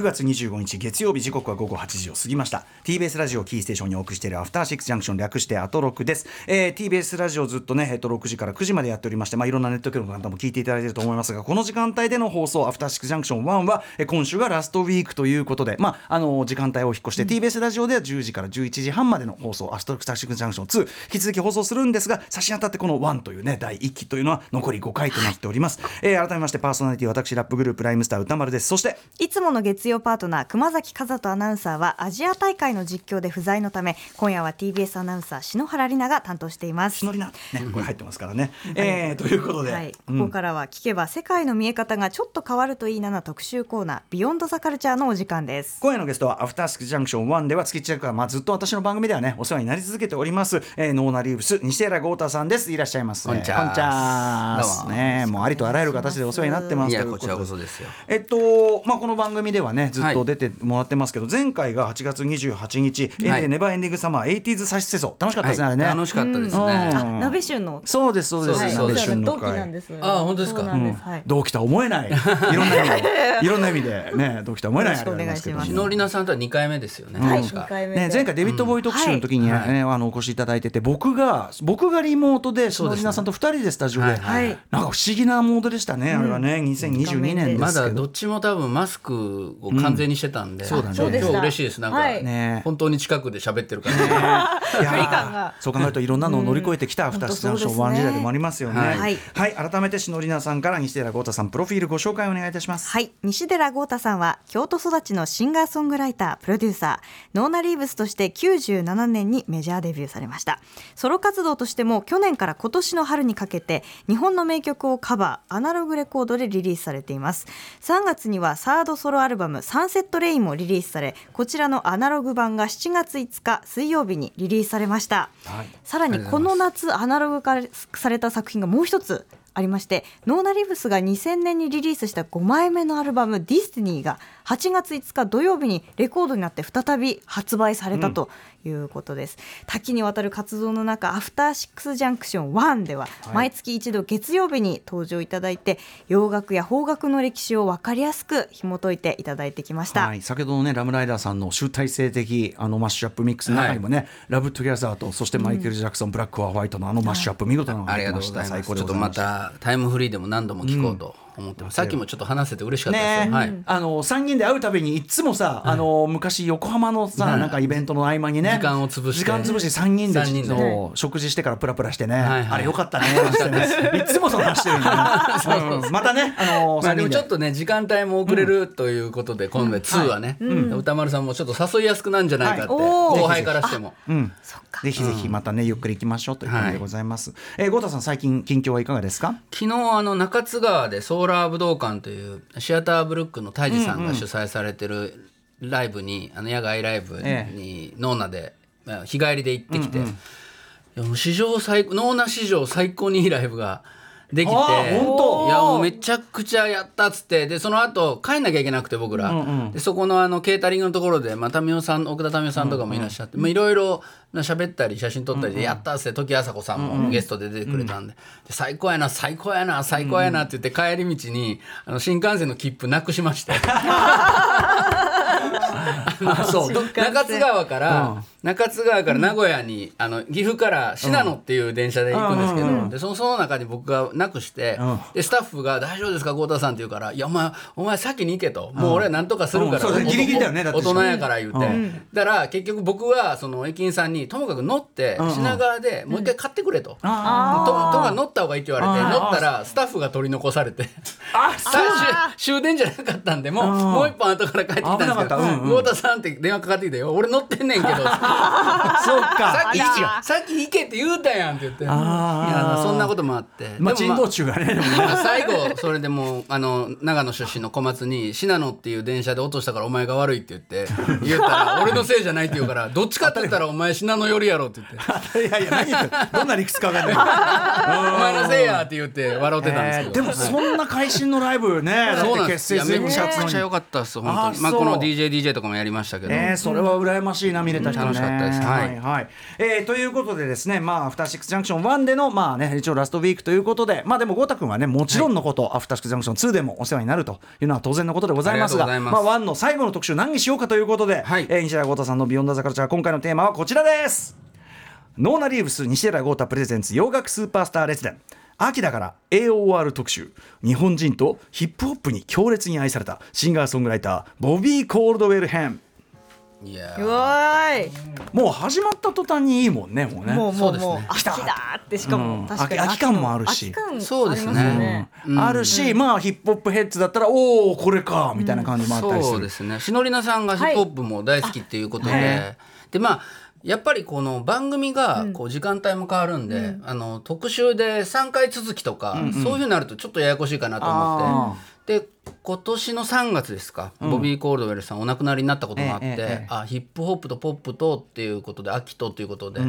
9月25日月曜日時刻は午後8時を過ぎました。TBS ラジオキーステーションにお送りしているアフターシックスジャンクション略してアトロクです、えー、TBS ラジオずっとね、えっと、6時から9時までやっておりまして、まあ、いろんなネット局の方も聞いていただいていると思いますがこの時間帯での放送アフターシックスジャンクション1は、えー、今週がラストウィークということで、まあ、あの時間帯を引っ越して、うん、TBS ラジオでは10時から11時半までの放送アフターシックスジャンクション2引き続き放送するんですが差し当たってこの1というね第1期というのは残り5回となっております、はい、えー、改めましてパーソナリティ私ラップグループライムスター歌丸です。そしていつもの月曜パートナー熊崎風斗アナウンサーはアジア大会の実況で不在のため今夜は TBS アナウンサー篠原梨菜が担当しています。篠里奈ねこれ入ってますからね、えー、ということで、はい、ここからは聞けば世界の見え方がちょっと変わるといいなな特集コーナービヨンドザカルチャーのお時間です。今夜のゲストはアフターシックスジャンクション1では月1からまあずっと私の番組ではねお世話になり続けております、えー、ノーナリーブス西寺豪太さんです。いらっしゃいますこんにちは。こんにちは。ねもうありとあらゆる形でお世話になってます。いやこちらこそですよ。えっとまあこの番組ではねずっと出てもらってますけど、前回が8月28日、はい、えー、ネバーエンディングサマーエイティーズサシセソ楽しかったですね、はい、ね。楽しかったですね、うん、鍋旬の。そうですそうです、鍋旬の会あ本当ですか、うん、同期とは思えない。いろんな意味で。いろんな意味で。ね同期とは思えないお願いします。篠里奈さんとは2回目ですよね、はい、ね前回デビッド・ボウイ特集の時にね、あのお越しいただいてて僕が僕がリモートで篠里奈さんと2人でスタジオで、なんか不思議なモードでしたね、あれはね。2022年ですまだどっちも多分マスクを完全にしてたんで、そうだね。今日嬉しいです。なんか、ね。本当に近くで喋ってるから。ね そう考えるといろんなのを乗り越えてきたアフタースタンションワン時代でもありますよね。はい。改めて篠里奈さんから西寺豪太さんプロフィールご紹介お願いいたします。はい。西寺豪太さんは京都育ちのシンガーソングライタープロデューサー。ノーナリーブスとして97年にメジャーデビューされました。ソロ活動としても去年から今年の春にかけて日本の名曲をカバーアナログレコードでリリースされています。3月にはサードソロアルバムサンセットレインもリリースされこちらのアナログ版が7月5日水曜日にリリースされました、はい、さらにこの夏アナログ化された作品がもう一つありましてノーナ・リブスが2000年にリリースした5枚目のアルバム「ディスティニー」が8月5日土曜日にレコードになって再び発売されたということです、うん、多岐にわたる活動の中アフターシックスジャンクション1では毎月一度月曜日に登場いただいて、はい、洋楽や邦楽の歴史を分かりやすく紐解いていただいてきました、はい、先ほどのねラムライダーさんの集大成的あのマッシュアップミックスの中にもね、はい、ラブトゥギャザーとそしてマイケル・ジャクソン、うん、ブラック・オア・ホワイトのあのマッシュアップ、見事なのがありがとうございます。ちょっとまたタイムフリーでも何度も聞こうと、思ってます。さっきもちょっと話せて嬉しかったです、ね、はい、あの3人で会うたびにいつもさ、あの昔横浜のさ、なんかイベントの合間にね時間を潰して。時間潰して3人で人で食事してからプラプラしてね、はいはい、あれよかったね いつもその話してるんだ、またねあのまあで。もちょっとね時間帯も遅れるということで、今度2はね、歌丸さんもちょっと誘いやすくなんじゃないかって、後輩からしても、うん、ぜひぜひまたねゆっくり行きましょうという感じでございます、えー、豪太さん最近近況はいかがですか？昨日あの中津川でソーラー武道館というシアターブルックの泰治さんが主催されてるライブに、あの野外ライブにノーナで、日帰りで行ってきて、うんうん、史上最ノーナ史上最高にいいライブが。できていやもうめちゃくちゃやったっつってでその後帰んなきゃいけなくて僕ら、うんうん、でそこのあのケータリングのところで、まあ、民生さん奥田民生さんとかもいらっしゃって、うんうん、いろいろ喋ったり写真撮ったりで「やった」っつって時あさこさんもゲストで出てくれたんで「で最高やな最高やな最高やな」って言って帰り道にあの新幹線の切符なくしまして。そう中津川から、中津川から名古屋に、あの岐阜から信濃っていう電車で行くんですけど、でそのその中に僕がなくして、でスタッフが「大丈夫ですか？豪太さん」って言うから「いやお前お前先に行けと、もう俺は何とかするから、ギリギリだよね大人やから言うて、だから結局僕はその駅員さんにともかく乗って品川でもう一回買ってくれと、ととが乗った方がいいって言われて乗ったらスタッフが取り残されて。終電じゃなかったんでもうもう一本後から帰ってきたんですけど豪太さんって電話かかってきてよ俺乗ってんねんけど そうか。さっきさっき行けって言うたやんって言って。いやそんなこともあって。まあ珍道中がね最後それでもあの長野出身の小松に信濃っていう電車で落としたからお前が悪いって言って言ったら俺のせいじゃないって言うからどっちかって言ったらお前信濃寄りやろって言って。いやいや何言ってどんな理屈か分かんない。お前のせいやって言って笑ってたんですけど、でもそんな返し信のライブねだそうなんです。いやめちゃくちゃ良かったです本あ当に。まあそう。この DJDJ とかもやりましたけど、えー、それは羨ましいな見れた人ね、楽しかったですははいいはい。えーということでですねまあアフターシックスジャンクション1でのまあね一応ラストウィークということでまあでもゴータ君はねもちろんのこと、アフターシックスジャンクション2でもお世話になるというのは当然のことでございますがあます。まあ1の最後の特集何にしようかということで、はい。えー西田豪太さんのビヨンドザカルチャー今回のテーマはこちらです。ノーナリーブス西寺豪太プレゼンツ洋楽スーパースター列伝秋だから AOR 特集。日本人とヒップホップに強烈に愛されたシンガーソングライターボビー・コールドウェル編いやもう始まった途端にいいもんねもうね。もうもそううですね。もう。秋だーってしかうん。も確かに。秋秋感もあるし。秋感そうですね。あるし、まあヒップホップヘッズだったらおおこれかみたいな感じもあったりする、そうですね。しのりなさんがヒップホップも大好きっていうことで、はい。でまあやっぱりこの番組がこう時間帯も変わるんで、あの特集で3回続きとか、そういうふうになるとちょっとややこしいかなと思って、で今年の3月ですか、ボビー・コールドウェルさんお亡くなりになったこともあって、ええええあヒップホップとポップとっていうことで秋とということで、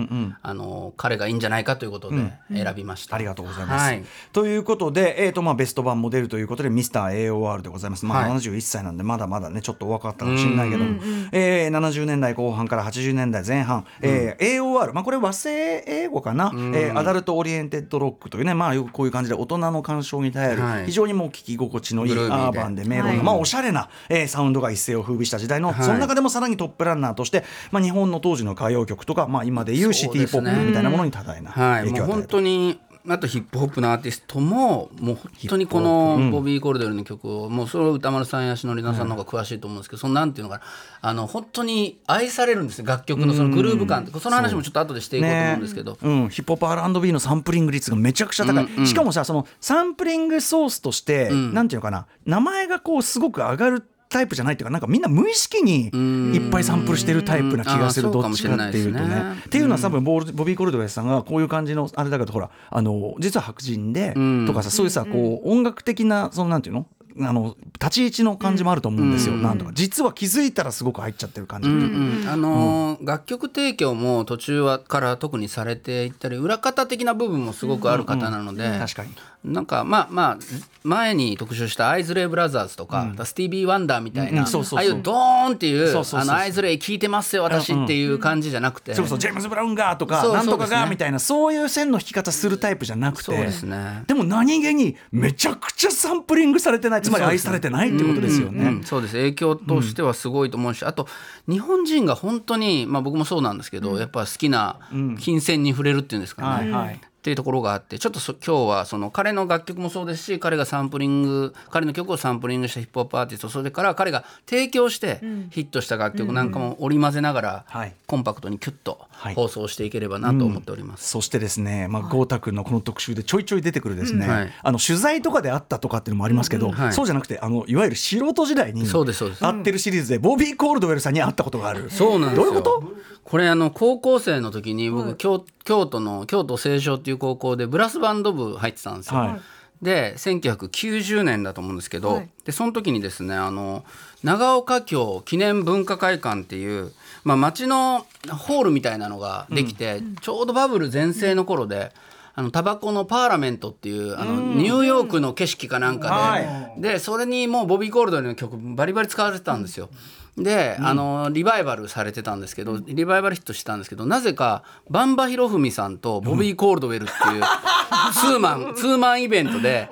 あの彼がいいんじゃないかということで選びました。ありがとうございます。はい。ということで、えーとまあ、ベスト版モデルということでミスター AOR でございます、まあはい。71歳なんでまだまだねちょっと若かったかもしれないけども、えー70年代後半から80年代前半、えー AOR、まあ、これ和製英語かな、えーアダルト・オリエンテッド・ロックというね、まあ、よくこういう感じで大人の鑑賞に堪える、はい。非常にもう聞き心地のいいグルービーバンでメロンの、はいまあ、おしゃれな、えーサウンドが一世を風靡した時代の、はい。その中でもさらにトップランナーとして、まあ、日本の当時の歌謡曲とか、まあ、今でいうシティ・ポップみたいなものに多大なはい、影響を与えた本当にあとヒップホップのアーティストももう本当にこのボビー・コールドウェルの曲を、もうそれを宇多丸さんやしのりなさんの方が詳しいと思うんですけど、そのなんていうのかな。あの本当に愛されるんですよ楽曲のそのグルーヴ感ってその話もちょっと後でしていこうと思うんですけど、うん、ヒップホップ R&B のサンプリング率がめちゃくちゃ高い、しかもさそのサンプリングソースとして、なんていうのかな。名前がこうすごく上がるタイプじゃないっていうかなんかみんな無意識にいっぱいサンプルしてるタイプな気がするどっちかっていうとね。っていうのは多分ボールボビー・コルドウェルさんがこういう感じのあれだけどほらあの実は白人でとかさそういうさこう音楽的なそのなんていうの？あの立ち位置の感じもあると思うんですよ、なんとか。実は気づいたらすごく入っちゃってる感じ、うんあのー楽曲提供も途中はから特にされていったり裏方的な部分もすごくある方なので、確かに。なんかまあまあ前に特集したアイズレイブラザーズとか、スティービー・ワンダーみたいな、うんそうそうそう。ああいうドーンっていうそうそうそうそう。あのアイズレイ聞いてますよ私っていう感じじゃなくて、それこそジェームズ・ブラウンがとかなんとかがみたいなそういう線の引き方するタイプじゃなくて。そうですね。でも何気にめちゃくちゃサンプリングされてないつまり愛されてないってことですよね。うんうん。そうです。影響としてはすごいと思うし、あと日本人が本当に、まあ、僕もそうなんですけど、やっぱ好きな金銭に触れるっていうんですかね、はいはいっていうところがあってちょっとそ今日はその彼の楽曲もそうですし彼がサンプリング彼の曲をサンプリングしたヒップホップアーティストそれから彼が提供してヒットした楽曲なんかも織り交ぜながらはい。コンパクトにキュッとはい。放送していければなと思っております。そしてですね、まあ、豪太君のこの特集でちょいちょい出てくるですね、うん。はい。あの取材とかであったとかっていうのもありますけど、はい。そうじゃなくてあのいわゆる素人時代にそうですそうです。会ってるシリーズでボビー・コールドウェルさんに会ったことがある。そうなんですよ。どういうこと？これあの高校生の時に僕、京京都の京都清少っていう高校でブラスバンド部入ってたんですよ。はいで1990年だと思うんですけど、はいでその時にですねあの長岡京記念文化会館っていう、まあ、町のホールみたいなのができて、ちょうどバブル全盛の頃で。あのタバコのパーラメントっていうあのニューヨークの景色かなんかで、はでそれにもうボビー・コールドの曲バリバリ使われてたんですよ。で、あのリバイバルされてたんですけどリバイバルヒットしたんですけどなぜかバンバヒロフミさんとボビー・コールドウェルっていう ツーマンツーマンイベントで。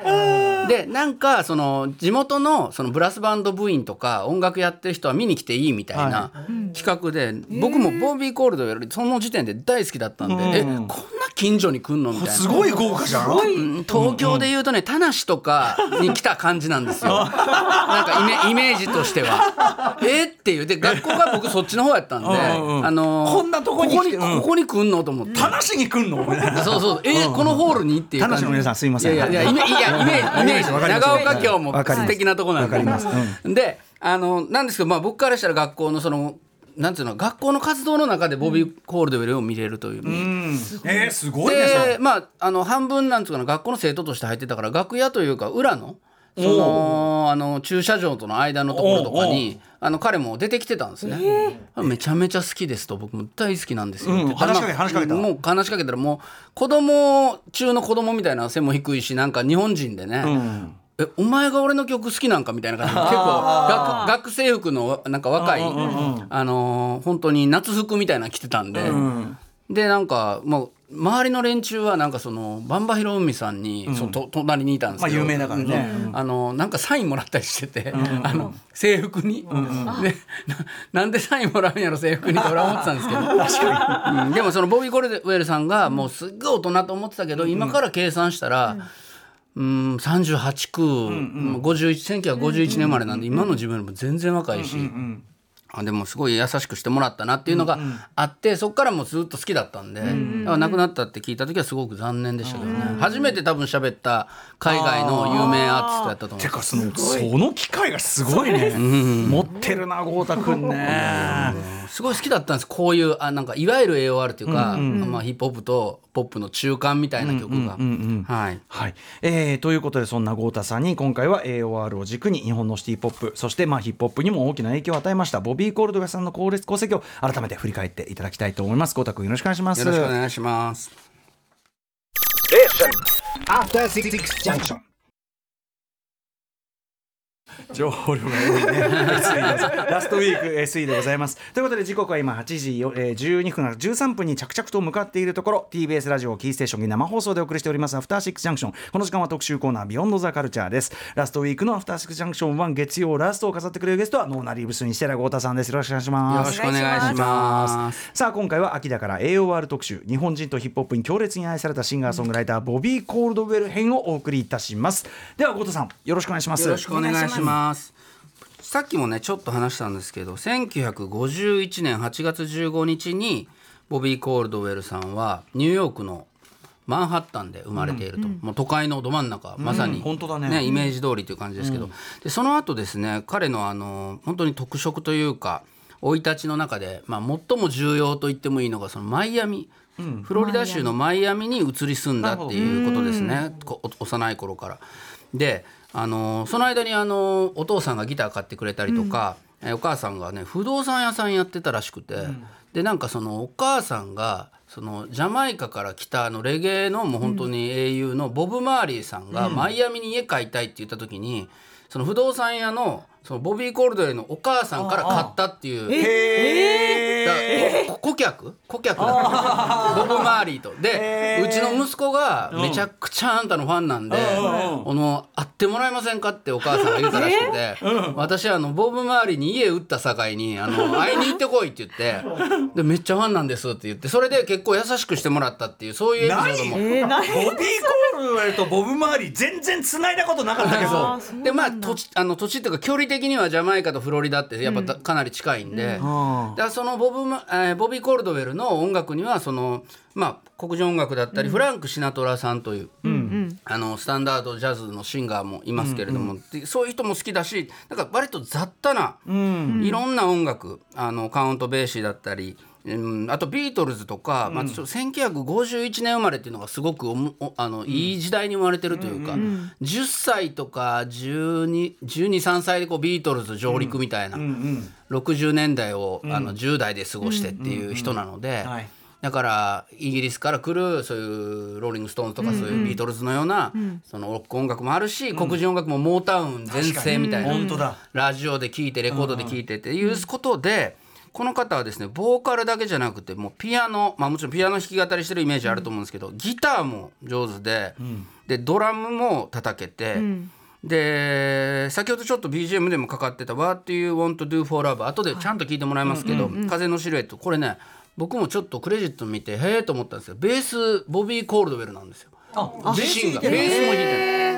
でなんかその地元のそのブラスバンド部員とか音楽やってる人は見に来ていいみたいな企画で、僕もボビー・コールドウェルその時点で大好きだったんで、えこんな近所に来んのみたいな。すごい豪華じゃん。うん。東京で言うとね田無とかに来た感じなんですよ。なんかイメイメージとしては。えっていう。で学校が僕そっちの方やったんで あのーこんなとこにここにここに来んのと思って。話しに来んの？みたいなそうそう。えこのホールにっていう田無の皆さんすいません。いやいやいやイメいやイメージイメージわかります。長岡京も素敵なとこなんで。わかります。であのなんですけどまあ僕からしたら学校のそのなんていうの学校の活動の中でボビー・コールドウェルを見れるという、うん。えー、すごいでれ。まああの半分なんつうかな学校の生徒として入ってたから楽屋というか裏のそのあの駐車場との間のところとかにあの彼も出てきてたんですね、めちゃめちゃ好きですと僕も大好きなんですようん話しかけまあ話しかけた？もう話しかけたらもう子供中の子供みたいな背も低いしなんか日本人でね、うん。えお前が俺の曲好きなんかみたいな感じで結構学学生服のなんか若い、あのー本当に夏服みたいなの着てたんで、でなんかもう周りの連中はなんかそのバンバヒロウミさんに、そのと隣にいたんですけど、まあ有名だからね。うん。あのなんかサインもらったりしてて、あの制服に、でななんでサインもらうんやろ制服にって俺は思ってたんですけど。うん。でもそのボビー・コルウェルさんがもうすっごい大人と思ってたけど、今から計算したら。うん、38区、51 1951年生まれなんで、今の自分よりも全然若いし、あでもすごい優しくしてもらったなっていうのがあって、そっからもうずっと好きだったんで、だから亡くなったって聞いた時はすごく残念でしたけどね、初めて多分喋った海外の有名アーティストやったと思うんですてかそのその機会がすごいね。持ってるな豪太くんねすごい好きだったんですこういうあなん。かいわゆる AOR っていうか、まあ、ヒップホップとポップの中間みたいな曲が、はい。はい、えーということでそんな豪太さんに今回は AOR を軸に日本のシティ・ポップそしてまあヒップホップにも大きな影響を与えましたボビー・コールドウェアさんの功功績を改めて振り返っていただきたいと思います。豪太君よろしくお願いします。よろしくお願いします。After Six Junction. 情報量が多いね。ラストウィーク SE でございます。ということで時刻は今8時よ、えー、12分13分に着々と向かっているところ TBS ラジオキーステーションに生放送でお送りしておりますアフターシックスジャンクション。この時間は特集コーナー Beyond the Culture です。ラストウィークのアフターシックスジャンクション1月曜ラストを飾ってくれるゲストはノーナリーブスにしてら豪太さんです。よろしくお願いします。よろしくお願いします。さあ今回は秋だから AOR 特集日本人とヒップホップに強烈に愛されたシンガーソングライターボビー・コールドウェル編をお送りいたします。では豪太さんよろしくお願いします。よろしくお願いします。さっきもねちょっと話したんですけど1951年8月15日にボビー・コールドウェルさんはニューヨークのマンハッタンで生まれていると、もう都会のど真ん中、まさに、本当だね。イメージ通りという感じですけど、でその後ですね彼のあの本当に特色というか生い立ちの中で、まあ、最も重要と言ってもいいのがそのマイアミ、フロリダ州のマイアミに移り住んだっていうことですね。こ幼い頃から。であのその間にあのお父さんがギター買ってくれたりとか、えお母さんがね不動産屋さんやってたらしくて、でなんかそのお母さんがそのジャマイカから来たあのレゲエのもう本当に英雄のボブ・マーリーさんがマイアミに家買いたいって言った時にその不動産屋のそのボビー・コールドのお母さんから買ったっていう。へだからこ顧客？顧客だった。ボブ・マーリーとでうちの息子がめちゃくちゃあんたのファンなんで「あの会ってもらえませんか?」ってお母さんが言うたらしくて私はあのボブ・マーリーに家売った境にあの 会いに行ってこいって言ってでめっちゃファンなんですって言ってそれで結構優しくしてもらったっていうそういうエピソードも。ボビー・コールドウェルとボブ・マーリー全然繋いだことなかったけど。でまあ土地あの土地っていうか距離的にはジャマイカとフロリダってやっぱかなり近いんで、だからそのボブマ、えーボビー・コールドウェルの音楽にはそのまあ黒人音楽だったり、フランク・シナトラさんという、あのスタンダードジャズのシンガーもいますけれども、でそういう人も好きだしなんか割と雑多な、いろんな音楽あのカウント・ベーシーだったり。うん、あとビートルズとか、まあ、ちょ1951年生まれっていうのがすごくあの、いい時代に生まれてるというか、10歳とか1213歳でこうビートルズ上陸みたいな、60年代を、あの10代で過ごしてっていう人なので、はい。だからイギリスから来るそういうローリング・ストーンズとかそういうビートルズのような、そのロック音楽もあるし、黒人音楽もモータウン全盛みたいな、ラジオで聴いてレコードで聴いてっていうことで、この方はですねボーカルだけじゃなくてもうピアノまあもちろんピアノ弾き語りしてるイメージあると思うんですけど、ギターも上手で、でドラムも叩けて。で先ほどちょっと BGM でもかかってた「What You Won't Do for Love」後でちゃんと聞いてもらいますけど「風のシルエット」これね僕もちょっとクレジット見てへえと思ったんですよ。ベースボビー・コールドウェルなんですよ。自身が。ベースも弾いてる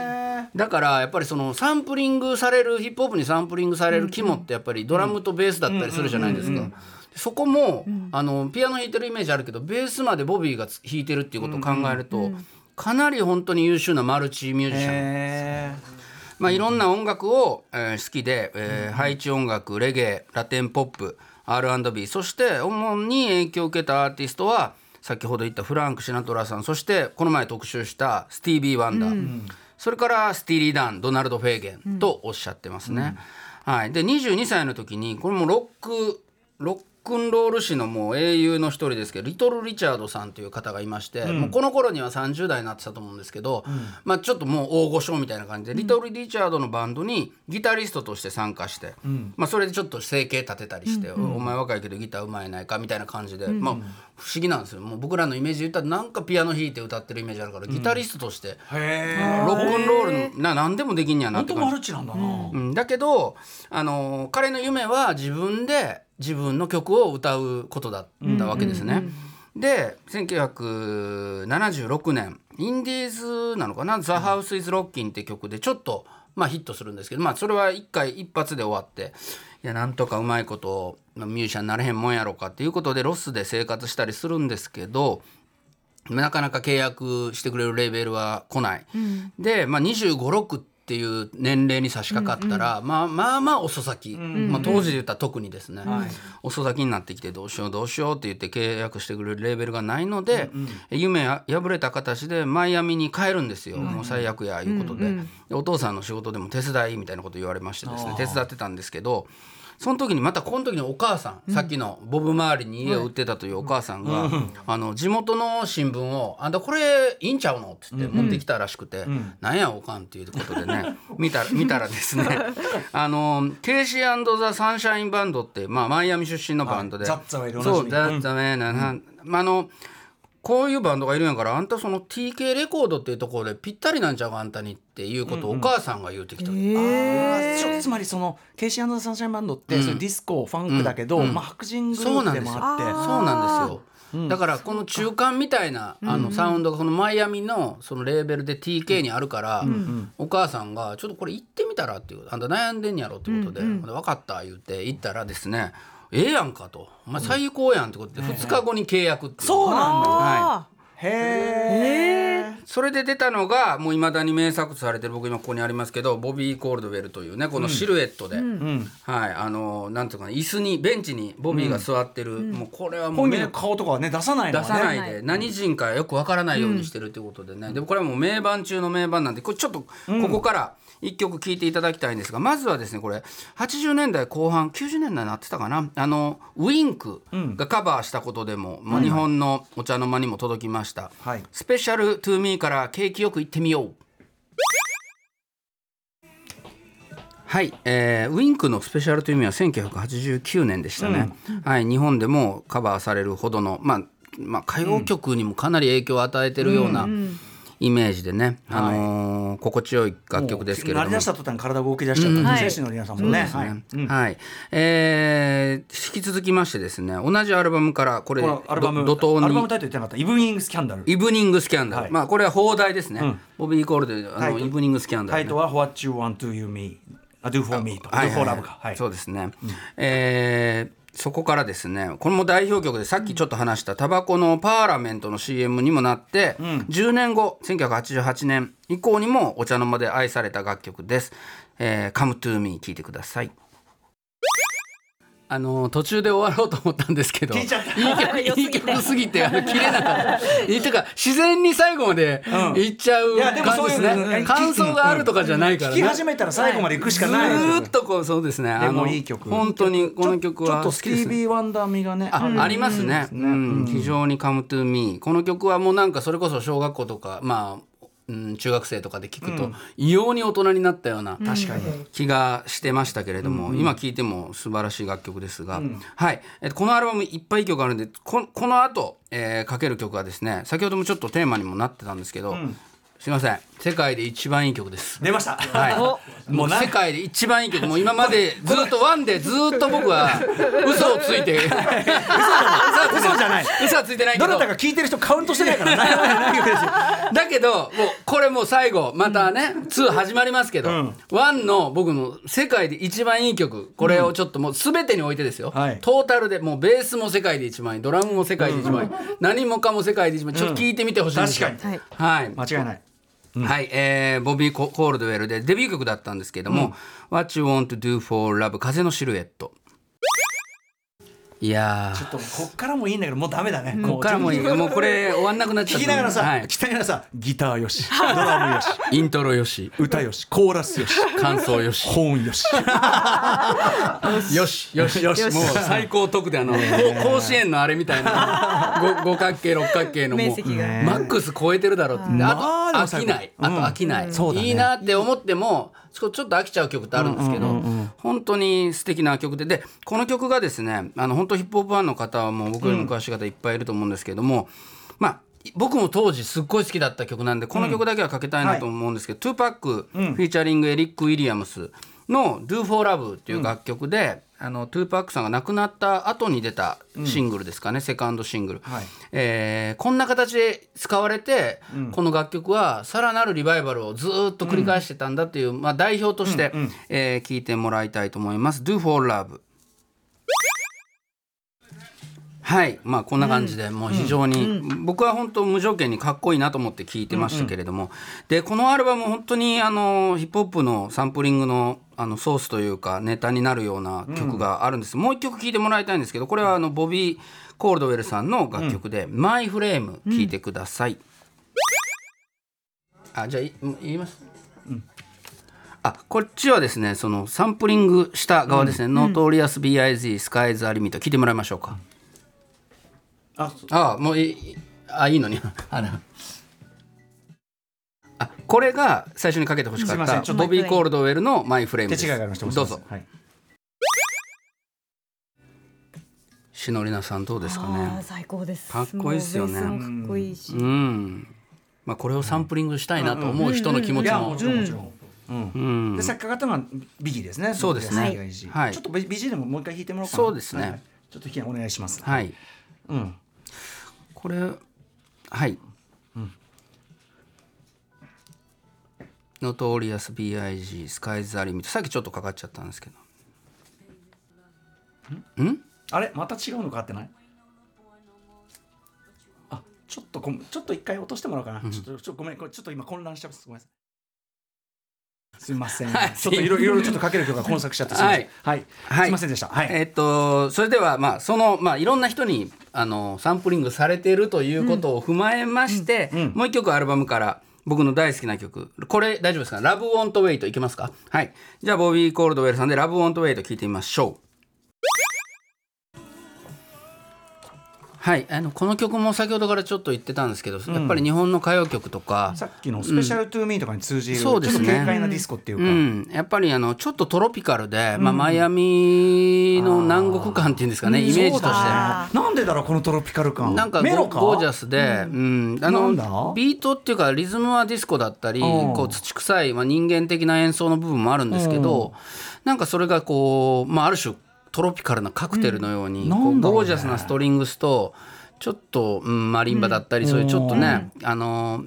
だからやっぱりそのサンプリングされるヒップホップにサンプリングされる肝ってやっぱりドラムとベースだったりするじゃないですか。そこも、あのピアノ弾いてるイメージあるけどベースまでボビーがつ弾いてるっていうことを考えると、かなり本当に優秀なマルチミュージシャン。へまあ、いろんな音楽を、えー好きで、えーハイチ音楽レゲエラテンポップ R&B そして主に影響を受けたアーティストは先ほど言ったフランク・シナトラさんそしてこの前特集したスティービー・ワンダー、それからスティーリー・ダン、ドナルド・フェイゲンとおっしゃってますね。はい、で22歳の時にこれもロックロックンロール史のもう英雄の一人ですけどリトル・リチャードさんという方がいまして、もうこの頃には30代になってたと思うんですけど、まあ、ちょっともう大御所みたいな感じで、リトル・リチャードのバンドにギタリストとして参加して、まあ、それでちょっと生計立てたりして、お前若いけどギターうまいないかみたいな感じで、まあ、不思議なんですよもう僕らのイメージで言ったらなんかピアノ弾いて歌ってるイメージあるから、ギタリストとしてへロックンロールのな何でもできんやなって感じ。マルチなんだな、うん、だけど、あのー彼の夢は自分で自分の曲を歌うことだったわけですね。で1976年インディーズなのかな「ザ・ハウス・イズ・ロッキン」って曲でちょっと、まあ、ヒットするんですけど、まあ、それは一回一発で終わっていやなんとかうまいことまあミュージシャンになれへんもんやろかっていうことでロスで生活したりするんですけど。なかなか契約してくれるレーベルは来ない。で、まあ、2 5 6っていう年齢に差し掛かったら、まあまあまあ遅咲き、まあ、当時で言ったら特にですね、遅咲きになってきてどうしようどうしようって言って契約してくれるレーベルがないので、夢や破れた形でマイアミに帰るんですよ、もう最悪やいうことで,、でお父さんの仕事でも手伝いみたいなこと言われましてですね手伝ってたんですけど。その時にまたこの時にお母さん、さっきのボブ周りに家を売ってたというお母さんが、あの地元の新聞を「あんたこれいいんちゃうの?」って言って持ってきたらしくて「なんやおかん」っていうことでね 見たら見たらですね あのケイシーザ・サンシャインバンドって、まあ、マイアミ出身のバンドで、はい。ザッツァウェイでおな。じみそうザッツァウェイな、なまああのこういうバンドがいるんやからあんたその TK レコードっていうところでぴったりなんちゃうかあんたにっていうことをお母さんが言うてきた。あーつまりそのケイシーサンシャインバンドって、それディスコファンクだけど、まあ、白人グループでもあって。そうなんですよ。だからこの中間みたいなあのサウンドがこのマイアミのそのレーベルで TK にあるからお母さんが「ちょっとこれ行ってみたら」っていうあんた悩んでんやろってことで「分かった」言って行ったらですね「ええやんか」と「お前最高やん」ってことで2日後に契約っていう。そうなんだ。はへえそれで出たのがもういまだに名作とされてる僕今ここにありますけどボビー・コールドウェルというねこのシルエットで、はい。あのなんていうかな椅子にベンチにボビーが座ってる、もうこれはもう名本人の顔とかはね出さないの出さないで何人かよくわからないようにしてるっていうことでね、でもこれはもう名盤中の名盤なんでこれちょっとここから一曲聴いていただきたいんですが、まずはですねこれ80年代後半90年代になってたかな。あのウィンクがカバーしたことでも、まあ、日本のお茶の間にも届きました、はい。スペシャルトゥーミーから景気よく行ってみよう。はい、えーウィンクのスペシャルという意味は1989年でしたね、はい、日本でもカバーされるほどの、まあまあ、歌謡曲にもかなり影響を与えてるようなイメージでね、あのー心地よい楽曲ですけれども。鳴り出した途端に体動き出しちゃったん。はいで精神のリアさんもね。はい。うん。はい。えー引き続きましてですね同じアルバムからこれアルバムど怒涛に。アルバムタイトル言ってなかったイブニングスキャンダル。イブニングスキャンダル、はい。まあこれは放題ですね、ん。ボビー・コールであのイブニングスキャンダル、ね、タイトルは What You Want to You Me あ Do For Me と。Do はい For はい Love か。はい。そうですね、えーそこからですねこれも代表曲でさっきちょっと話したタバコのパーラメントの CM にもなって、10年後1988年以降にもお茶の間で愛された楽曲です「えー、Come to Me」聴いてくださいあの途中で終わろうと思ったんですけどいい曲 いい曲すぎてあの切れなかった。いいてか自然に最後までいっちゃう感じですね。感想があるとかじゃないからね。聞き始めたら最後まで行くしかないずーっとこうそうですね。であのもいい曲。本当にこの曲はちょっとスティービー・ワンダー味がね。あありますね。うん、非常にカムトゥーミー。この曲はもうなんかそれこそ小学校とかまあ。うん、中学生とかで聞くと、異様に大人になったような確かに。気がしてましたけれども、今聴いても素晴らしい楽曲ですが、はい、えっとこのアルバムいっぱいいい曲あるんでここの後、えーかける曲はですね先ほどもちょっとテーマにもなってたんですけど、すいません。世界で一番いい曲です。出ました。はい、もう世界で一番いい曲。もう今までずっとワンでずっと僕は嘘をついて。嘘嘘じゃない。嘘はついてないけど。どなたか聞いてる人カウントしてないから。だけどもうこれもう最後またね、2始まりますけど、ん。ワンの僕の世界で一番いい曲これをちょっともう全てにおいてですよ、はい。トータルでもうベースも世界で一番いいドラムも世界で一番いい、何もかも世界で一番いいちょっと聞いてみてほしいんですよ、確かに。はい。間違いないはい、えーボビー・ココールドウェルでデビュー曲だったんですけども「What You Want to Do for Love 風のシルエット」いやちょっとこっからもいいんだけどもうダメだねーこっからもいいもうこれ終わんなくなっちゃった。聞きながらさ、はい。聞きながらさギターよしドラムよし イントロよし。歌よしコーラスよし感想よし。本よし。よしよしよし。もう最高得であの甲子園のあれみたいな。ご五角形六角形のもうマックス超えてるだろうって、まあで飽きない。あと飽きない、そうだね。いいなって思ってもちょっと飽きちゃう曲ってあるんですけど、本当に素敵な曲で。でこの曲がですねあの本当ヒップホップファンの方はもう僕よりも詳しい方いっぱいいると思うんですけども、まあ僕も当時すっごい好きだった曲なんでこの曲だけはかけたいなと思うんですけど、トゥーパックフィーチャリングエリック・ウィリアムスの「Do for Love」っていう楽曲で、あのトゥーパックさんが亡くなった後に出たシングルですかね、セカンドシングル、はい。えーこんな形で使われて、この楽曲はさらなるリバイバルをずーっと繰り返してたんだっていう、まあ、代表として、えー聞いてもらいたいと思います。Do for Love はい。まあこんな感じで、もう非常に、僕は本当無条件にかっこいいなと思って聞いてましたけれども、でこのアルバム本当にあのヒップホップのサンプリングのあのソースというかネタになるような曲があるんです、もう一曲聴いてもらいたいんですけどこれはあのボビー・コールドウェルさんの楽曲で「 My Flame」聴いてください。あじゃあい言います？あこっちはですねそのサンプリングした側ですね、ノートリアス BIZ スカイズ・アリミット聞いてもらいましょうか。あそあもういいあいいのに。あのあこれが最初にかけてほしかったすいませんちょっとボビー・コールドウェルの「 My Flame」です手違いがありましたどうぞ。はい。しのりなさんどうですかあーね最高です。かっこいいっすよね。もうベースもかっこいいし、うん。まあこれをサンプリングしたいなと思う人の気持ちも。もちろんもちろん、うん。うん。で作家方がビギーですね。そうですね。はいはい。ちょっとビギーでももう一回聴いてもらおうかな。そうですね。はい。ちょっと聴きお願いします。はい。うんこれはい、ノトーリアス BIG Sky's the Limit さっきちょっとかかっちゃったんですけど。ん？あれ？また違うのかかってない？あちょっとごめん。ちょっと一回落としてもらおうかな、ちょっとちょごめん。これちょっと今混乱しちゃいます。ごめんなさい。すみません、はい。ちょっといろいろちょっとかける曲が混作しちゃってすみません。はい、はい。すみませんでした。はい、えっとそれではまあそのまあいろんな人にあのサンプリングされているということを踏まえまして、もう一曲アルバムから僕の大好きな曲。これ大丈夫ですか「ラブ・ウォント・ウェイト」いけますか？はい。じゃあボビー・コールドウェルさんで「ラブ・ウォント・ウェイト」聴いてみましょうはいあのこの曲も先ほどからちょっと言ってたんですけど、やっぱり日本の歌謡曲とかさっきの「Special to Me」とかに通じる、そうですね。ちょっと軽快なディスコっていうか、うん、やっぱりあのちょっとトロピカルで、まあ、マイアミの南国感っていうんですかね、イメージとして。あなんでだろうこのトロピカル感。なんかメロか？ゴゴージャスで、うん。あのビートっていうかリズムはディスコだったりうん。こう土臭い、まあ、人間的な演奏の部分もあるんですけどなんかそれがこう、まあ、ある種トロピカルなカクテルのように、こうんうね。ゴージャスなストリングスとちょっと、うん、マリンバだったり、そういうちょっとね、あの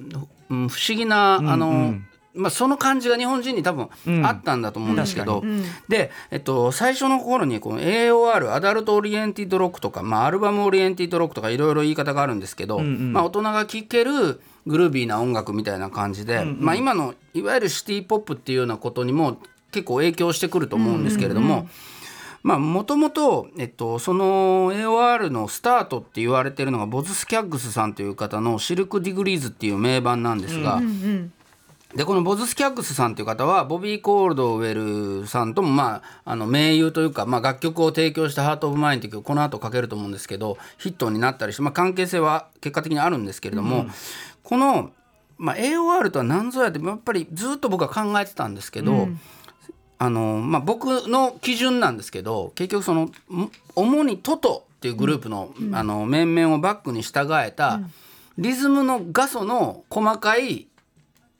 うん不思議なあの、まあ、その感じが日本人に多分あったんだと思うんですけど、で、えっと、最初の頃にこの AOR アダルトオリエンティッドロックとか、まあ、アルバムオリエンティッドロックとかいろいろ言い方があるんですけど、まあ、大人が聴けるグルービーな音楽みたいな感じで、まあ、今のいわゆるシティ・ポップっていうようなことにも結構影響してくると思うんですけれども。まあもともと、えっと、その AOR のスタートって言われてるのがボズ・スキャッグスさんという方の「 Silk Degrees」っていう名盤なんですが、でこのボズ・スキャッグスさんという方はボビー・コールドウェルさんとも、まあ、あの盟友というか、まあ、楽曲を提供した「ハート・オブ・マイン」という曲この後かけると思うんですけどヒットになったりして、まあ、関係性は結果的にあるんですけれども、この、まあ、AOR とは何ぞやってやっぱりずっと僕は考えてたんですけど、あのまあ、僕の基準なんですけど結局そのん主にトトっていうグループの,、あの面々をバックに従えた、リズムの画素の細かい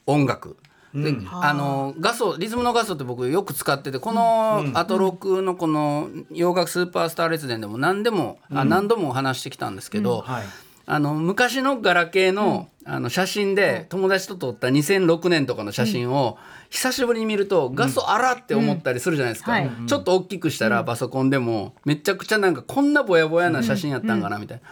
音楽。であ。の画素リズムの画素って僕よく使っててこのアトロクのこの洋楽スーパースター列伝でも何でも、あ何度も話してきたんですけど、はいあの昔のガラケーの,、あの写真で友達と撮った2006年とかの写真を久しぶりに見ると画素あらって思ったりするじゃないですか、はい。ちょっと大きくしたらパソコンでもめちゃくちゃなんかこんなぼやぼやな写真やったんかなみたいな。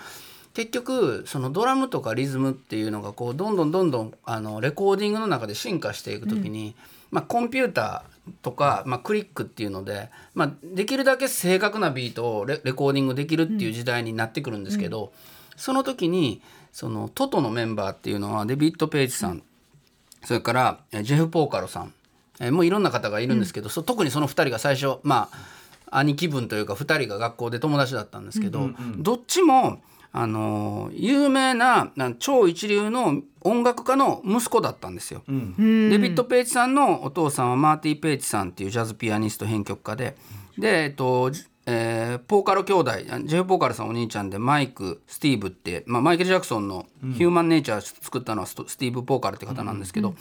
結局そのドラムとかリズムっていうのがこうどんどんどんどんあのレコーディングの中で進化していく時に、まあ、コンピューターとか、まあ、クリックっていうので、まあ、できるだけ正確なビートをレレコーディングできるっていう時代になってくるんですけど、その時にそのトトのメンバーっていうのはデビッド・ペイチさん。それからえージェフ・ポーカロさん、えーもういろんな方がいるんですけど、そ特にその2人が最初まあ兄貴分というか2人が学校で友達だったんですけど、どっちも、あのー有名なな超一流の音楽家の息子だったんですよ。デビッド・ペイチさんのお父さんはマーティ・ペイチさんっていうジャズピアニスト編曲家で。で、えっとじえーポーカロ兄弟ジェフ・ポーカロさんお兄ちゃんでマイクスティーブって、まあ、マイケル・ジャクソンの「ヒューマン・ネイチャー」作ったのはスティーブ・ポーカルって方なんですけど、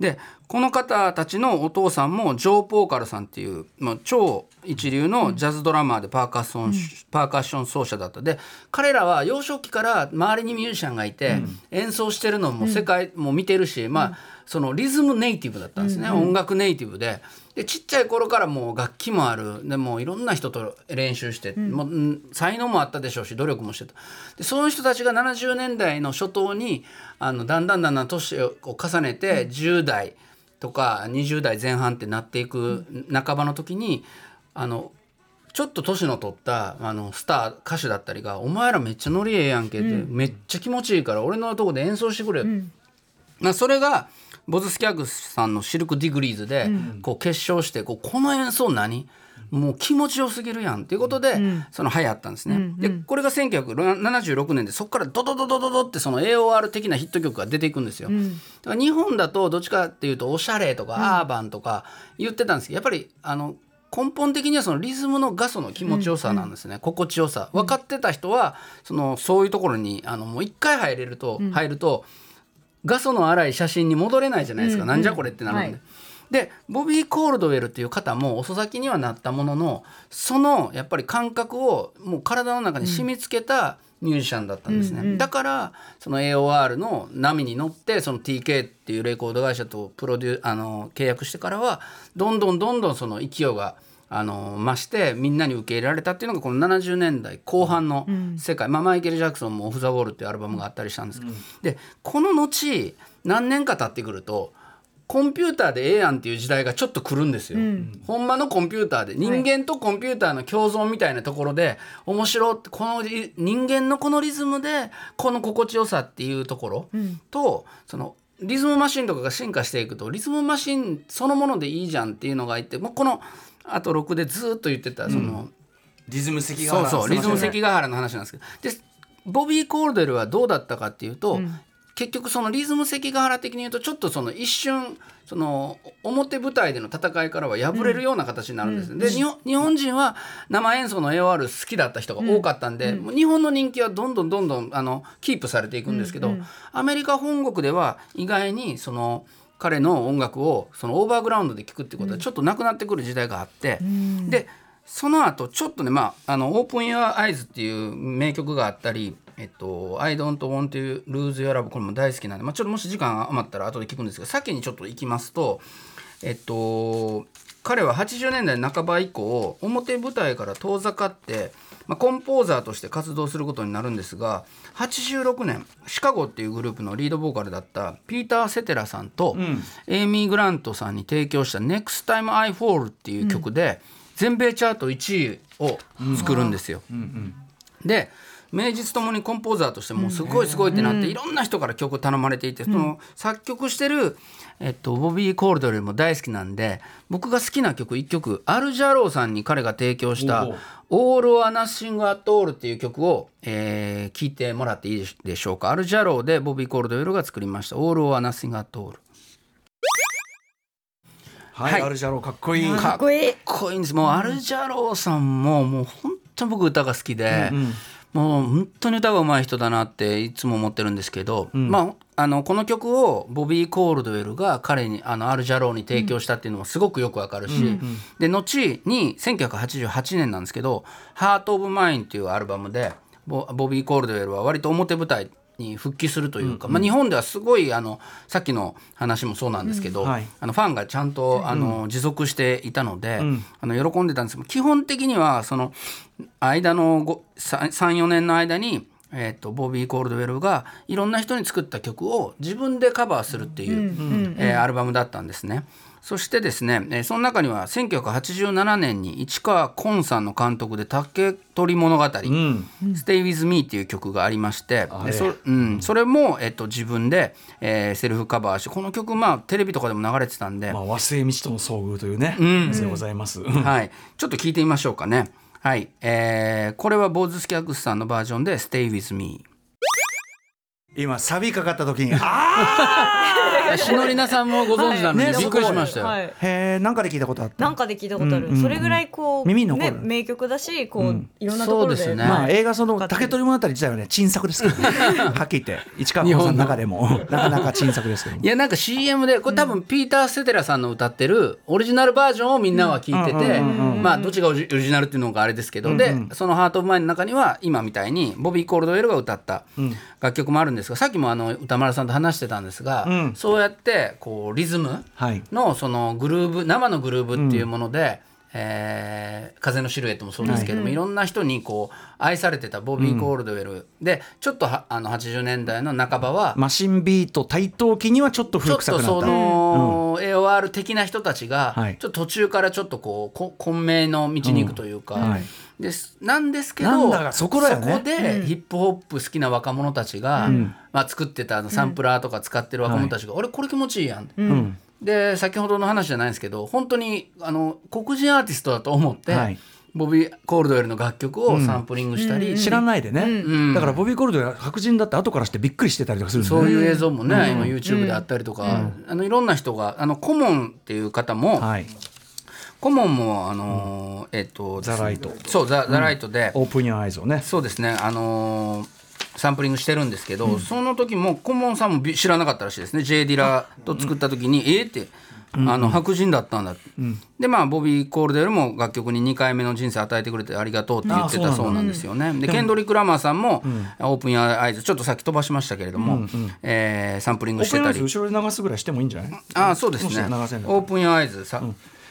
でこの方たちのお父さんもジョー・ポーカルさんっていう、まあ、超一流のジャズドラマーでパーカッション、パーカッション奏者だった。で彼らは幼少期から周りにミュージシャンがいて、演奏してるのも世界も見てるし、まあそのリズムネイティブだったんですね、音楽ネイティブででちっちゃい頃からもう楽器もある。でもういろんな人と練習して、もううん才能もあったでしょうし努力もしてた。でその人たちが70年代の初頭にあのだんだんだんだん年を重ねて10代とか20代前半ってなっていく半ばの時にあのちょっと年の取ったあのスター歌手だったりが「お前らめっちゃノリええやんけ」って、めっちゃ気持ちいいから俺のとこで演奏してくれよ」まあ、それがボズスキャグスさんの「シルク・ディグリーズで」こう結晶してこうこの演奏何？もう気持ちよすぎるやんっていうことで、その流行ったんですね。でこれが1976年でそこからドドドドドドってその AOR 的なヒット曲が出ていくんですよ。だから日本だとどっちかっていうとおしゃれとかアーバンとか言ってたんですけどやっぱりあの根本的にはそのリズムの画素の気持ちよさなんですね、心地よさ。分かってた人はそのそういうところにあのもう一回入れると、入ると画素の荒い写真に戻れないじゃないですか、なんじゃこれってなるんで。はい。でボビー・コールドウェルっていう方も遅咲きにはなったもののそのやっぱり感覚をもう体の中に染み付けたミュージシャンだったんですね、だからその AOR の波に乗ってその TK っていうレコード会社とプロデュあの契約してからはどんどんどんどんその勢いがあの増してみんなに受け入れられたっていうのがこの70年代後半の世界、まあ、マイケル・ジャクソンも「オフ・ザ・ウォール」っていうアルバムがあったりしたんですけど、でこの後何年か経ってくるとコンピューターでええやんっていう時代がちょっと来るんですよ、ほんまのコンピューターで人間とコンピューターの共存みたいなところで面白ってこのリ人間のこのリズムでこの心地よさっていうところと、そのリズムマシンとかが進化していくとリズムマシンそのものでいいじゃんっていうのがいてもうこのあと6でずっと言ってたその、リズム関ヶそう原そうリズム関ヶ原の話なんですけど。でボビー・コールデルはどうだったかっていうと、結局そのリズム関ヶ原的に言うとちょっとその一瞬その表舞台での戦いからは敗れるような形になるんです、で日本日本人は生演奏の AOR 好きだった人が多かったんで、もう日本の人気はどんどんどんどんあのキープされていくんですけど、アメリカ本国では意外にその彼の音楽をそのオーバーグラウンドで聴くってことはちょっとなくなってくる時代があって、でその後ちょっとねまああの「オープン・ユア・アイズ」っていう名曲があったり「えっと、I don't want to lose your love」これも大好きなんで、まあ、ちょっともし時間余ったら後で聞くんですが先にちょっと行きますとえっと彼は80年代半ば以降表舞台から遠ざかって、まあ、コンポーザーとして活動することになるんですが86年シカゴっていうグループのリードボーカルだったピーター・セテラさんと、エイミー・グラントさんに提供した「Next Time I Fall」っていう曲で、全米チャート1位を作るんですよ。で名実ともにコンポーザーとしてもうすごいすごいってなって、いろんな人から曲頼まれていて、その作曲してる、えっと、ボビー・コールドルも大好きなんで僕が好きな曲1曲アル・ジャローさんに彼が提供したおう「All or Nothing at All」っていう曲を、えー聞いてもらっていいでしょうか。アル・ジャローでボビー・コールドルが作りました「All or Nothing at All」はい、はい。アルジャローかっこいい。かっこいい。かっこいい。んです。もうアルジャローさんももう本当に僕歌が好きで、もう本当に歌が上手い人だなっていつも思ってるんですけど、まああのこの曲をボビー・コールドウェルが彼にあのアルジャローに提供したっていうのもすごくよくわかるし、で後に1988年なんですけど「ハート・オブ・マイン」っていうアルバムでボボビー・コールドウェルは割と表舞台に復帰するというか、まあ、日本ではすごいあのさっきの話もそうなんですけど、はい。あのファンがちゃんとあの持続していたので、あの喜んでたんですけど基本的にはその間の34年の間にえー、とボビー・コールドウェルがいろんな人に作った曲を自分でカバーするっていう、えーアルバムだったんですね。そしてですね、えーその中には1987年に市川崑さんの監督で「竹取物語」ん。Stay with me」っていう曲がありましてそ,、うん、それも、えっと自分で、えーセルフカバーしてこの曲まあテレビとかでも流れてたんで、まあ、和製道との遭遇というね、ん。やつでございます。はい、ちょっと聞いてみましょうかね。はい、えーこれはボーズスキャックスさんのバージョンで「Stay with me 今サビかかった時に あ」しのりなさんもご存知なのに、ねびっくりしましたよ。はい。ーへえなんかで聞いたことあった？なんかで聞いたことある、うんうんうん。それぐらいこう耳に残る。ね、名曲だしこう、うん。いろんなところで。そうですね。まあ映画その竹取物語自体はね珍作ですからね。はっきり言って市川崑さんの中でも。なかなか珍作ですけども。いやなんか CM でこれ多分ピーター・セテラさんの歌ってるオリジナルバージョンをみんなは聞いててまあどっちがオリジナルっていうのがあれですけどでその「ハート・オブ・マイン」の中には今みたいにボビー・コールドウェルが歌った楽曲もあるんですがさっきもあの歌丸さんと話してたんですがん。そうやってこうリズムはい。のそのグルーブ生のグルーブっていうもので、えー風のシルエットもそうですけども、い、ろんな人にこう愛されてたボビー・コールドウェル、でちょっとはあの80年代の半ばは、マシンビート台頭期にはちょっとちょっとそ古臭くなったの、AOR 的な人たちが、はい。ちょっと途中からちょっとこうこ混迷の道に行くというか、うんはいです。なんですけどね。そこでヒップホップ好きな若者たちが、まあ、作ってたあのサンプラーとか使ってる若者たちが「あれこれ気持ちいいやん」うん。で先ほどの話じゃないんですけど本当にあの黒人アーティストだと思って、はい。ボビー・コールドウェルの楽曲をサンプリングしたり、知らないでね、ん。だからボビー・コールドが白人だって後からしてびっくりしてたりとかするね。そういう映像もね、今 YouTube であったりとか、あのいろんな人があのコモンっていう方も、はいコモンもあのーえっとザライト。そうザザライトで、オープンニューアイズをね。そうですねあのーサンプリングしてるんですけど、その時もコモンさんもび知らなかったらしいですね。J・ ディラと作った時に「えっ?」って。あの白人だったんだ、でまあボビー・コールデルも楽曲に2回目の人生与えてくれてありがとうって言ってたあそうなんですよね。でケンドリック・ラマーさんも、オープン・アアイズちょっとさっき飛ばしましたけれども、えーサンプリンオグしてたり。後ろで流すぐらいしてもいいんじゃない？あそうですね。オープン・アイズさ、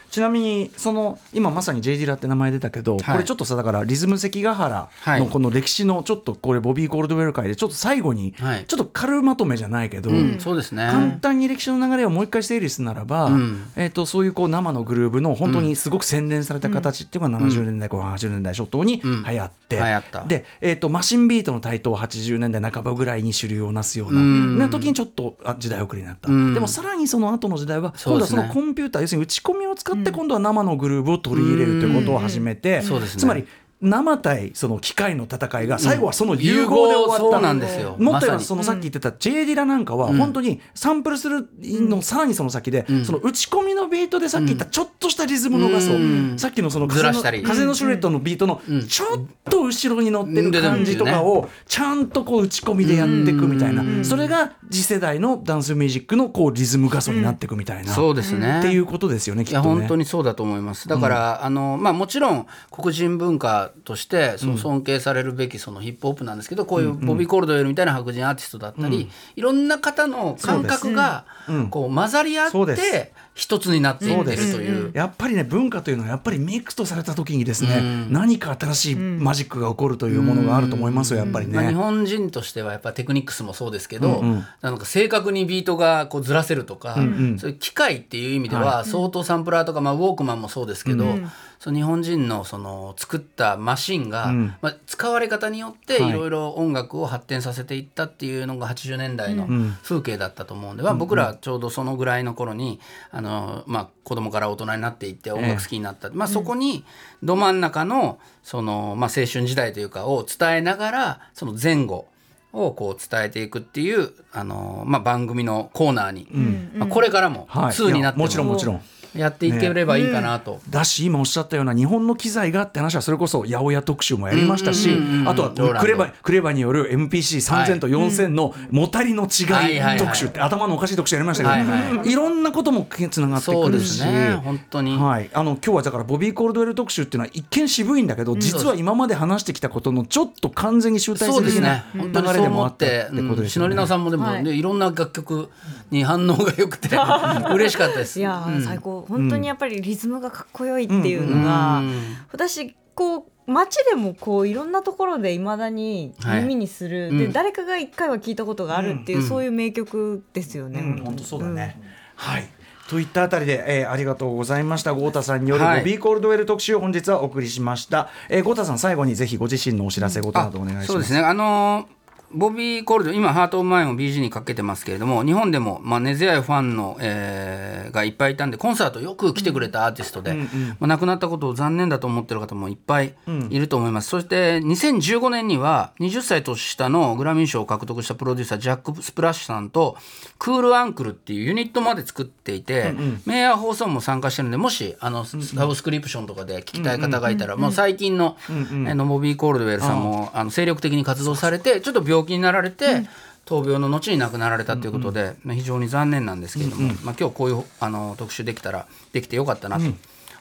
ちなみにその今まさに J・ ディラって名前出たけど、はい。これちょっとさだからリズム関ヶ原はい。のこの歴史のちょっとこれボビー・コールドウェル会でちょっと最後にはい。ちょっと軽まとめじゃないけど、うん、そうですね。簡単に歴史の流れをもう一回整理するならば、ん。えー、とそういうこう生のグルーブの本当にすごく洗練された形っていうのが70年代後半80年代初頭に流行って、で、えー、とマシンビートの台頭は80年代半ばぐらいに主流をなすような、ん。な時にちょっとあ時代遅れになった、ん。でもさらにその後の時代は今度はそのコンピューター、要するに打ち込みを使って今度は生のグルーブを取り入れるということを始めて、そうですね。つまり生対その機械の戦いが最後はその融合で終わった、そうなん。ですよ。もっと言えばそのさっき言ってた J・ ディラなんかは本当にサンプルするのさらにその先で、その打ち込みのビートでさっき言ったちょっとしたリズムのガスを、うん。さっきのその風のずらしたり。風のシルエットのビートのちょっと後ろに乗ってる感じとかをちゃんとこう打ち込みでやっていくみたいな、それが次世代のダンスミュージックのこうリズム画素になっていくみたいな、そうですね。っていうことですよねきっとね。本当にそうだと思います。だから、あのまあもちろん黒人文化としてその尊敬されるべきそのヒップホップなんですけど、こういうボビー・コールドウェルみたいな白人アーティストだったり、いろんな方の感覚がこう混ざり合って一つになっていってるという。やっぱりね文化というのはやっぱりミックスとされた時にですね、何か新しいマジックが起こるというものがあると思いますよやっぱりまあ、日ね。本人としてはやっぱテクニックスもそうですけど、なんか正確にビートがこうずらせるとか、そういう機械っていう意味では相当サンプラーとか、まあ、ウォークマンもそうですけど、その日本人のその作ったマシンが、まあ、使われ方によってはい。いろいろ音楽を発展させていったっていうのが80年代の風景だったと思うんで、まあ、僕らちょうどそのぐらいの頃にあの、まあ、子供から大人になっていって音楽好きになった、まあ、そこにど真ん中のその、まあ、青春時代というかを伝えながらその前後をこう伝えていくっていうあの、まあ、番組のコーナーに、まあ、これからもはい2になっていやもちろんもちろんやっていければいいかなと。だし今おっしゃったような日本の機材がって話はそれこそ八百屋特集もやりましたしあとはクレバクレバによる MPC3000 と4000のもたりの違い特集って頭のおかしい特集やりましたけはいはどい。ろんなこともつながってそうでくるし。すね本当に、はい、あの今日はだからボビー・コールドウェル特集っていうのは一見渋いんだけど実は今まで話してきたことのちょっと完全に集大そうですね。成的な流れでもあっったっててことですよね。しのりな。さんもでも、はい。ねいろんな楽曲に反応が良くて 嬉しかったです。いやー、うん。最高本当にやっぱりリズムがかっこよいっていうのが、うん私こう街でもこういろんなところでいまだに耳にする、はいうんで誰かが一回は聞いたことがあるっていう、うんそういう名曲ですよね。うん、本当そうだね。はい。といったあたりで、えーありがとうございました。豪太さんによるはいボビーコールドウェル特集を本日はお送りしました。えー、豪太さん最後にぜひご自身のお知らせことなどお願いします。そうですねあのーボビー・コールド今「ハート・オブ・マイン」を BG にかけてますけれども日本でも、まあ、根強いファンの、えーがいっぱいいたんでコンサートよく来てくれたアーティストで、まあ、亡くなったことを残念だと思ってる方もいっぱいいると思います、そして2015年には20歳年下のグラミー賞を獲得したプロデューサージャック・スプラッシュさんとクール・アンクルっていうユニットまで作っていて、メイヤー放送も参加してるんでもしあのサブスクリプションとかで聞きたい方がいたら、もう最近の,、あのボビー・コールドウェルさんもあの精力的に活動されてちょっと病気になられて、闘病の後に亡くなられたということで、まあ非常に残念なんですけれども、まあ、今日こういうあの特集できたらできてよかったなと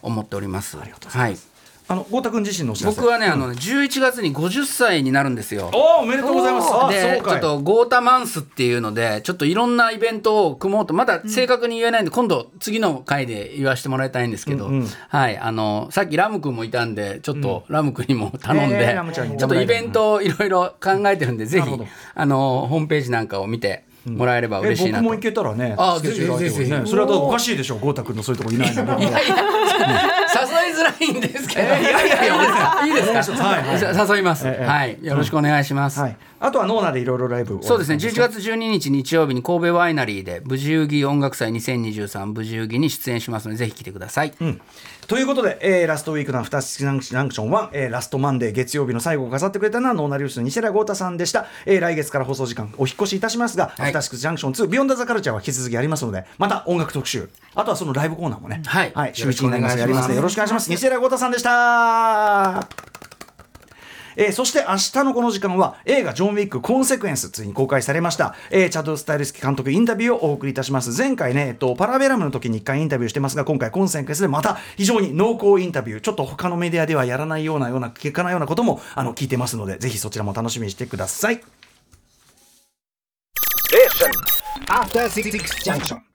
思っております。はいあの豪太君自身のお知らせ。僕はね、あの11月に50歳になるんですよ。おーおめでとうございます。でちょっとゴータマンスっていうのでちょっといろんなイベントを組もうとまだ正確に言えないんで、今度次の回で言わせてもらいたいんですけど、はいあのさっきラム君もいたんでちょっとラム君にも頼んで、えーラムちょっとイベントをいろいろ考えてるんで、ぜひなるほどあのホームページなんかを見てもらえればえ嬉しいなと。僕も行けたらね。あスケジュール空いてるぜひぜひそれはだっておかしいでしょ。郷太君のそういうとこいないのに。僕は誘いづらいんですけど、いやいやいや いいですか、はい。誘います、ええはい、よろしくお願いします。はい。あとはノーナでいろいろライブを。そうですね。11月12日日曜日に神戸ワイナリーで「ブギウギ音楽祭2023ブギウギ」に出演しますのでぜひ来てください、ということで、えー last week のアフターシックスジャンクション1、えー last Monday 月曜日の最後を飾ってくれたのはノーナ・リーヴスの西寺郷太さんでした、えー来月から放送時間お引っ越しいたしますが、い。アフターシックスジャンクション2 Beyond the Culture は引き続きありますのでまた音楽特集。あとはそのライブコーナーもね。はい。週一になりますやりますのでよろしくお願いします。西原豪太さんでしたえーそして明日のこの時間は映画「ジョン・ウィックコンセクエンス」ついに公開されました、えーチャド・スタイルスキ監督インタビューをお送りいたします。前回ね、えっと、パラベラムの時に1回インタビューしてますが今回コンセクエンスでまた非常に濃厚インタビューちょっと他のメディアではやらないようなような結果なようなこともあの聞いてますのでぜひそちらも楽しみにしてください。After Six Junction.